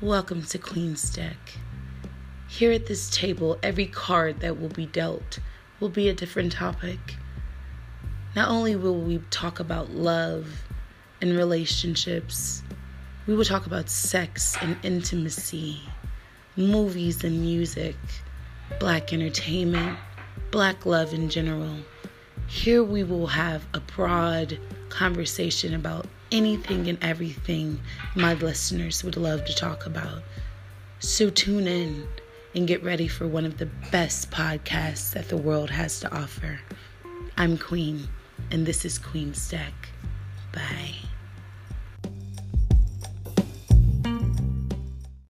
Welcome to Queen's Deck. Here at this table, every card that will be dealt will be a different topic. Not only will we talk about love and relationships, we will talk about sex and intimacy, movies and music, black entertainment, black love in general. Here we will have a broad conversation about anything and everything my listeners would love to talk about. So tune in and get ready for one of the best podcasts that the world has to offer. I'm Queen, and this is Queen's Deck. Bye.